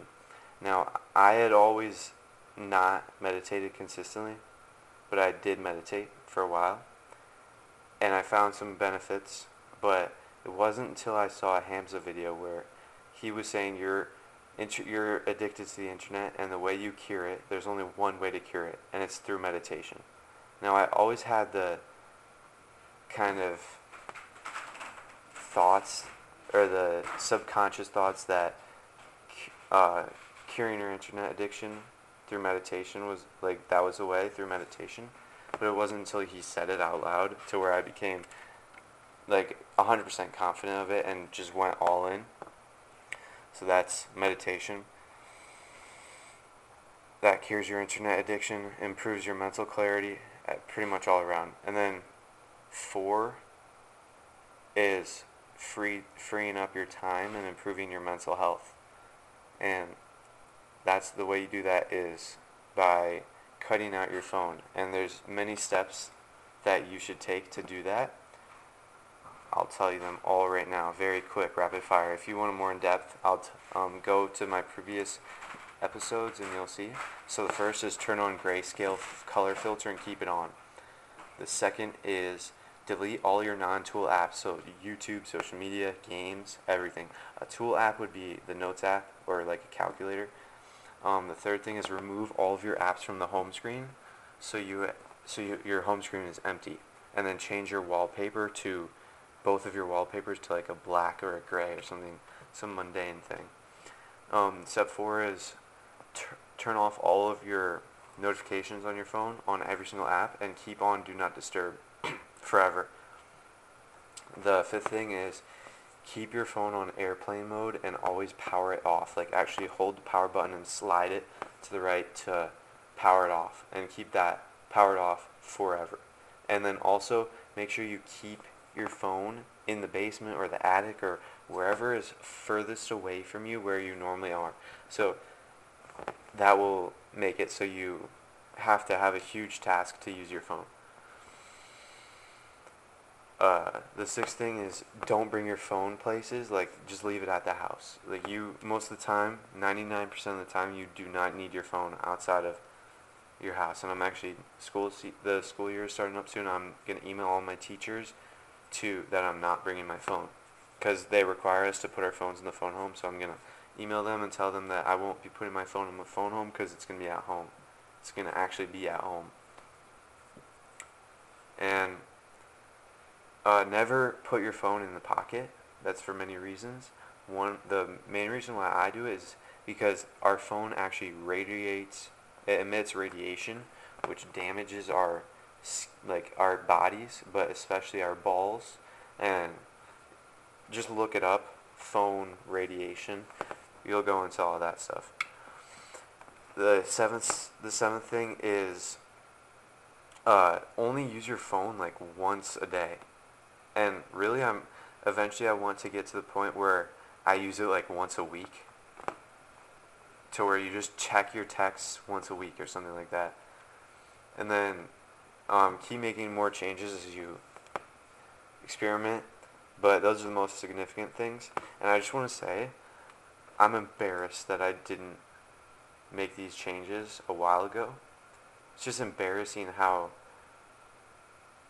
[SPEAKER 1] Now, I had always not meditated consistently, but I did meditate for a while. And I found some benefits, but it wasn't until I saw a Hamza video where he was saying you're you're addicted to the internet and the way you cure it, there's only one way to cure it, and it's through meditation. Now, I always had the kind of thoughts or the subconscious thoughts that uh, curing your internet addiction through meditation was like that was the way through meditation but it wasn't until he said it out loud to where I became like 100% confident of it and just went all in so that's meditation that cures your internet addiction improves your mental clarity uh, pretty much all around and then four is free freeing up your time and improving your mental health. And that's the way you do that is by cutting out your phone. And there's many steps that you should take to do that. I'll tell you them all right now, very quick, rapid fire. If you want them more in depth, I'll um, go to my previous episodes and you'll see. So the first is turn on grayscale color filter and keep it on. The second is delete all your non-tool apps, so YouTube, social media, games, everything. A tool app would be the Notes app or like a calculator. Um, the third thing is remove all of your apps from the home screen, so you so you, your home screen is empty, and then change your wallpaper to both of your wallpapers to like a black or a gray or something, some mundane thing. Um, step four is tur turn off all of your notifications on your phone on every single app and keep on do not disturb forever. The fifth thing is keep your phone on airplane mode and always power it off. Like actually hold the power button and slide it to the right to power it off and keep that powered off forever. And then also make sure you keep your phone in the basement or the attic or wherever is furthest away from you where you normally are. So that will make it so you have to have a huge task to use your phone. Uh, the sixth thing is don't bring your phone places. Like just leave it at the house. Like you, most of the time, 99% of the time, you do not need your phone outside of your house. And I'm actually school the school year is starting up soon. I'm gonna email all my teachers to that I'm not bringing my phone because they require us to put our phones in the phone home. So I'm gonna email them and tell them that I won't be putting my phone in the phone home because it's gonna be at home. It's gonna actually be at home. And uh, never put your phone in the pocket. That's for many reasons. One, the main reason why I do is because our phone actually radiates, it emits radiation, which damages our like our bodies, but especially our balls. And just look it up, phone radiation. You'll go into all that stuff. The seventh, the seventh thing is uh, only use your phone like once a day and really i'm eventually i want to get to the point where i use it like once a week to where you just check your texts once a week or something like that and then um, keep making more changes as you experiment but those are the most significant things and i just want to say i'm embarrassed that i didn't make these changes a while ago it's just embarrassing how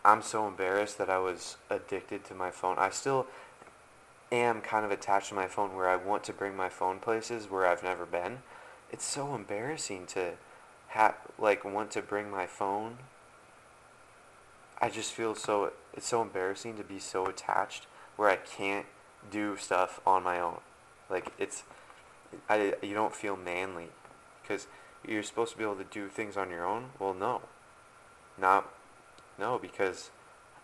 [SPEAKER 1] I'm so embarrassed that I was addicted to my phone. I still, am kind of attached to my phone where I want to bring my phone places where I've never been. It's so embarrassing to have like want to bring my phone. I just feel so it's so embarrassing to be so attached where I can't do stuff on my own. Like it's I you don't feel manly because you're supposed to be able to do things on your own. Well, no. Not no because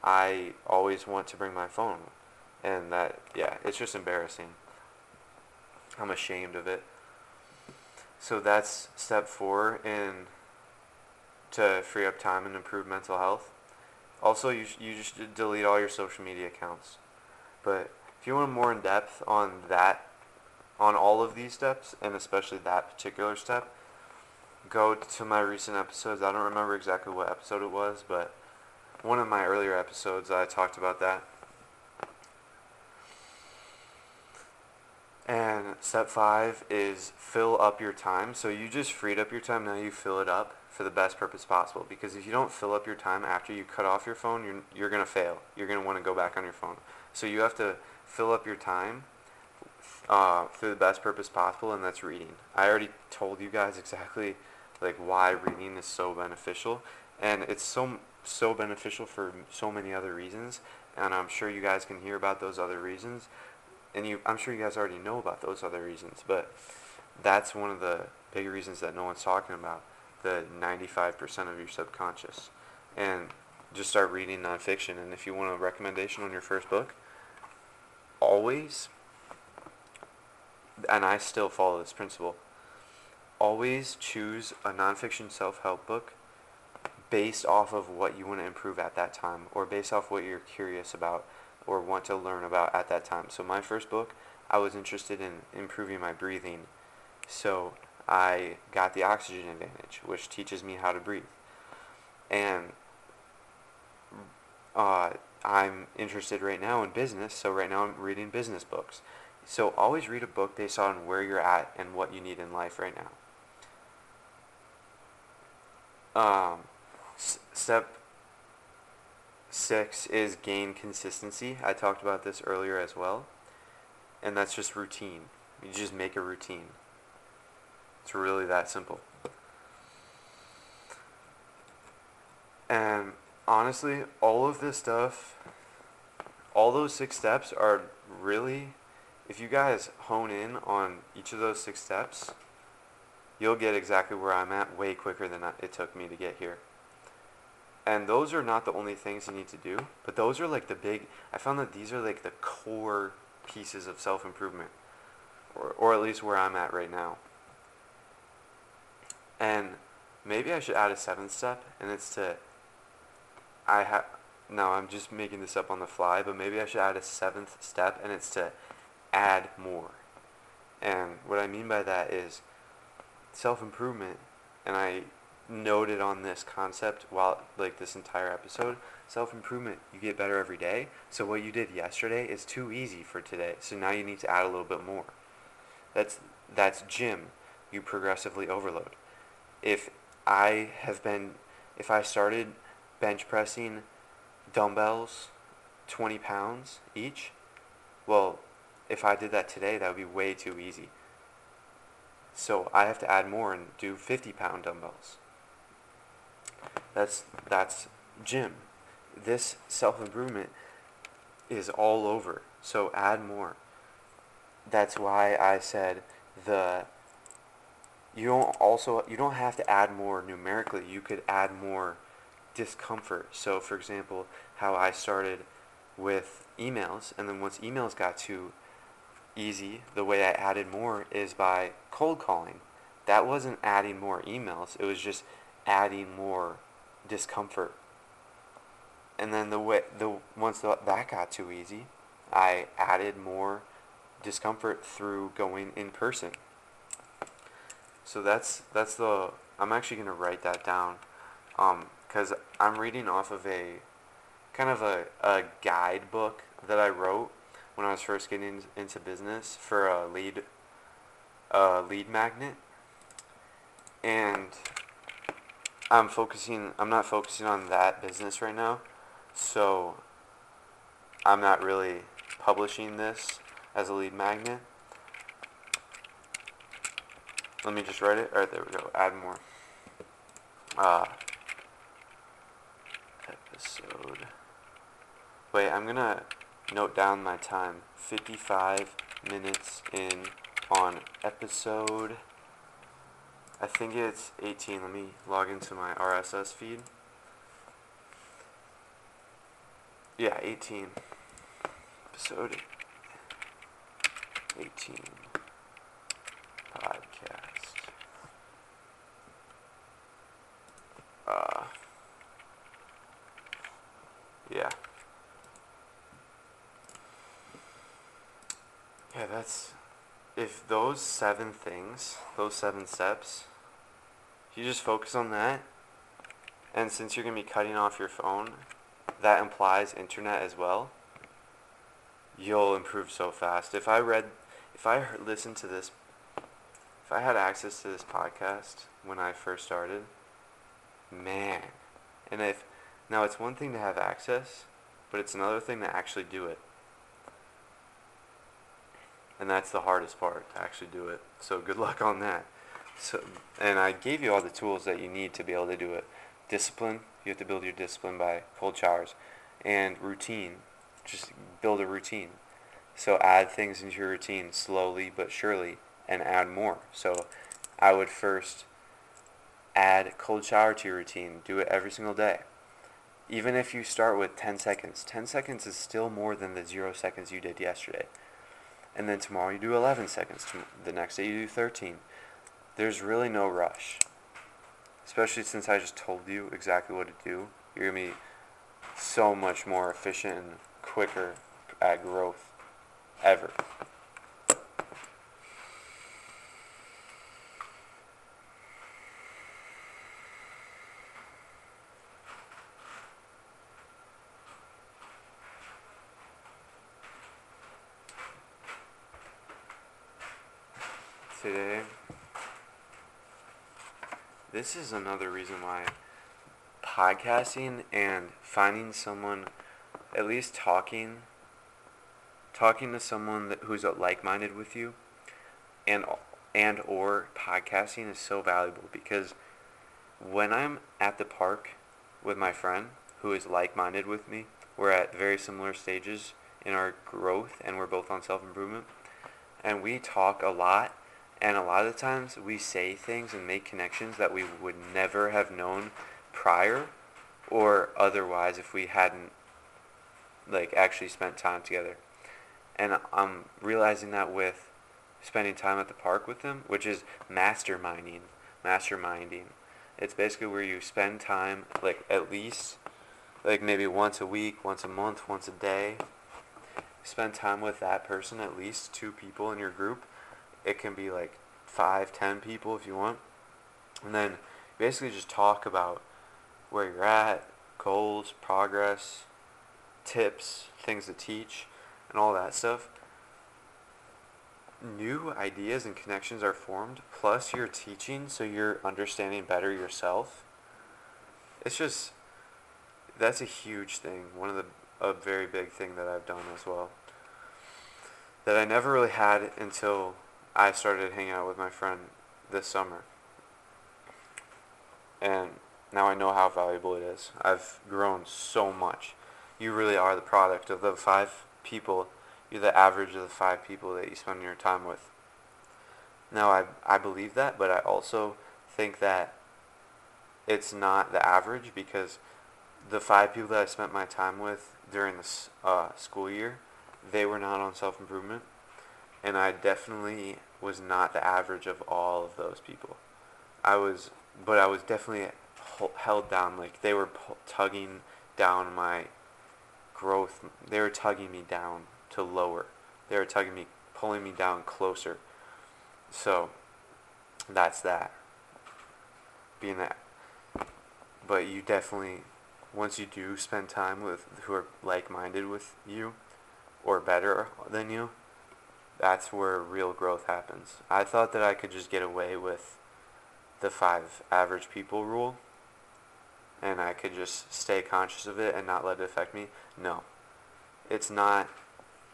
[SPEAKER 1] I always want to bring my phone and that yeah it's just embarrassing i'm ashamed of it so that's step four in to free up time and improve mental health also you, you just delete all your social media accounts. But if you want more in depth on that on all of these steps and especially that particular step go to my recent episodes. I don't remember exactly what episode it was but one of my earlier episodes i talked about that. And step five is fill up your time. So you just freed up your time, now you fill it up for the best purpose possible. Because if you don't fill up your time after you cut off your phone, you're, you're going to fail. You're going to want to go back on your phone. So you have to fill up your time uh, for the best purpose possible, and that's reading. I already told you guys exactly like why reading is so beneficial, and it's so so beneficial for so many other reasons. And I'm sure you guys can hear about those other reasons and you, I'm sure you guys already know about those other reasons, but that's one of the big reasons that no one's talking about. The 95% of your subconscious, and just start reading nonfiction. And if you want a recommendation on your first book, always, and I still follow this principle, always choose a nonfiction self-help book based off of what you want to improve at that time, or based off what you're curious about or want to learn about at that time. So my first book, I was interested in improving my breathing. So I got the Oxygen Advantage, which teaches me how to breathe. And uh, I'm interested right now in business, so right now I'm reading business books. So always read a book based on where you're at and what you need in life right now. Um, s- step Six is gain consistency. I talked about this earlier as well. And that's just routine. You just make a routine. It's really that simple. And honestly, all of this stuff, all those six steps are really, if you guys hone in on each of those six steps, you'll get exactly where I'm at way quicker than it took me to get here. And those are not the only things you need to do, but those are like the big, I found that these are like the core pieces of self improvement, or, or at least where I'm at right now. And maybe I should add a seventh step, and it's to, I have, no, I'm just making this up on the fly, but maybe I should add a seventh step, and it's to add more. And what I mean by that is self improvement, and I noted on this concept while like this entire episode self-improvement you get better every day. So what you did yesterday is too easy for today. So now you need to add a little bit more. That's that's gym. You progressively overload if i have been if i started bench pressing dumbbells 20 pounds each well if i did that today that would be way too easy so i have to add more and do 50 pound dumbbells that's that's gym. This self improvement is all over. So add more. That's why I said the you don't also you don't have to add more numerically. You could add more discomfort. So for example, how I started with emails and then once emails got too easy, the way I added more is by cold calling. That wasn't adding more emails. It was just adding more discomfort. And then the way the once the, that got too easy, I added more discomfort through going in person. So that's that's the I'm actually gonna write that down, um, cause I'm reading off of a kind of a, a guidebook that I wrote when I was first getting into business for a lead a lead magnet, and I'm focusing. I'm not focusing on that business right now, so I'm not really publishing this as a lead magnet. Let me just write it. Alright, there we go. Add more. Uh, episode. Wait, I'm gonna note down my time. 55 minutes in on episode. I think it's 18. Let me log into my RSS feed. Yeah, 18. Episode 18. Podcast. Uh, yeah. Yeah, that's if those seven things, those seven steps, you just focus on that, and since you're going to be cutting off your phone, that implies internet as well, you'll improve so fast. If I read, if I listened to this, if I had access to this podcast when I first started, man, and if, now it's one thing to have access, but it's another thing to actually do it. And that's the hardest part, to actually do it. So good luck on that. So, and I gave you all the tools that you need to be able to do it. Discipline, you have to build your discipline by cold showers. And routine, just build a routine. So add things into your routine slowly but surely and add more. So I would first add cold shower to your routine. Do it every single day. Even if you start with 10 seconds, 10 seconds is still more than the 0 seconds you did yesterday and then tomorrow you do 11 seconds. The next day you do 13. There's really no rush. Especially since I just told you exactly what to do. You're going to be so much more efficient and quicker at growth ever. today. This is another reason why podcasting and finding someone, at least talking, talking to someone that, who's like-minded with you, and and or podcasting is so valuable because when I'm at the park with my friend who is like-minded with me, we're at very similar stages in our growth and we're both on self-improvement and we talk a lot and a lot of times we say things and make connections that we would never have known prior or otherwise if we hadn't like actually spent time together. And I'm realizing that with spending time at the park with them, which is masterminding. Masterminding. It's basically where you spend time like at least like maybe once a week, once a month, once a day. Spend time with that person, at least two people in your group it can be like five, ten people if you want. And then basically just talk about where you're at, goals, progress, tips, things to teach, and all that stuff. New ideas and connections are formed, plus you're teaching, so you're understanding better yourself. It's just, that's a huge thing. One of the, a very big thing that I've done as well. That I never really had until I started hanging out with my friend this summer. And now I know how valuable it is. I've grown so much. You really are the product of the five people. You're the average of the five people that you spend your time with. Now, I, I believe that, but I also think that it's not the average because the five people that I spent my time with during this uh, school year, they were not on self-improvement. And I definitely was not the average of all of those people. I was, but I was definitely held down. Like they were tugging down my growth. They were tugging me down to lower. They were tugging me, pulling me down closer. So that's that. Being that. But you definitely, once you do spend time with who are like-minded with you, or better than you, that's where real growth happens. I thought that I could just get away with the five average people rule and I could just stay conscious of it and not let it affect me. No. It's not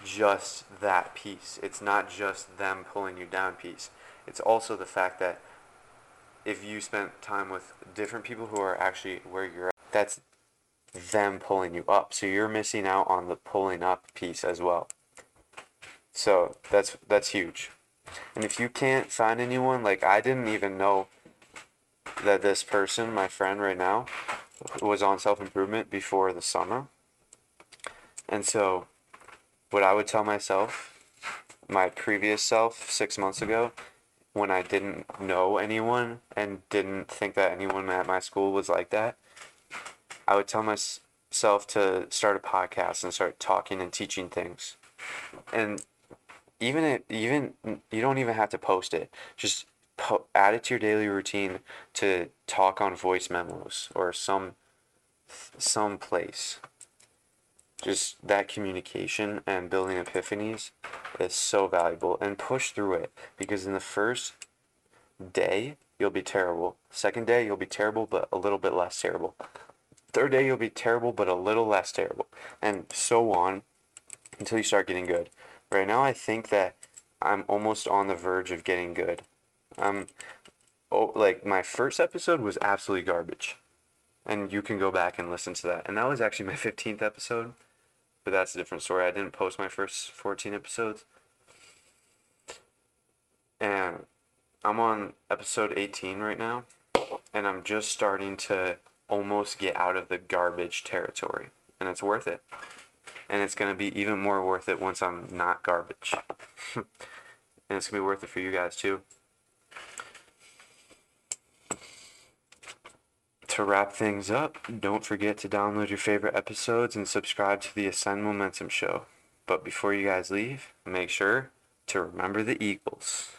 [SPEAKER 1] just that piece. It's not just them pulling you down piece. It's also the fact that if you spent time with different people who are actually where you're at, that's them pulling you up. So you're missing out on the pulling up piece as well. So that's that's huge. And if you can't find anyone, like I didn't even know that this person, my friend right now, was on self improvement before the summer. And so what I would tell myself, my previous self six months ago, when I didn't know anyone and didn't think that anyone at my school was like that, I would tell myself to start a podcast and start talking and teaching things. And even it, even mm, you don't even have to post it. Just po- add it to your daily routine to talk on voice memos or some some place. Just that communication and building epiphanies is so valuable and push through it because in the first day you'll be terrible. Second day you'll be terrible but a little bit less terrible. Third day you'll be terrible but a little less terrible and so on until you start getting good. Right now, I think that I'm almost on the verge of getting good. Um, oh, like my first episode was absolutely garbage, and you can go back and listen to that. And that was actually my 15th episode, but that's a different story. I didn't post my first 14 episodes, and I'm on episode 18 right now, and I'm just starting to almost get out of the garbage territory, and it's worth it and it's going to be even more worth it once I'm not garbage. and it's going to be worth it for you guys too. To wrap things up, don't forget to download your favorite episodes and subscribe to the Ascend Momentum Show. But before you guys leave, make sure to remember the Eagles.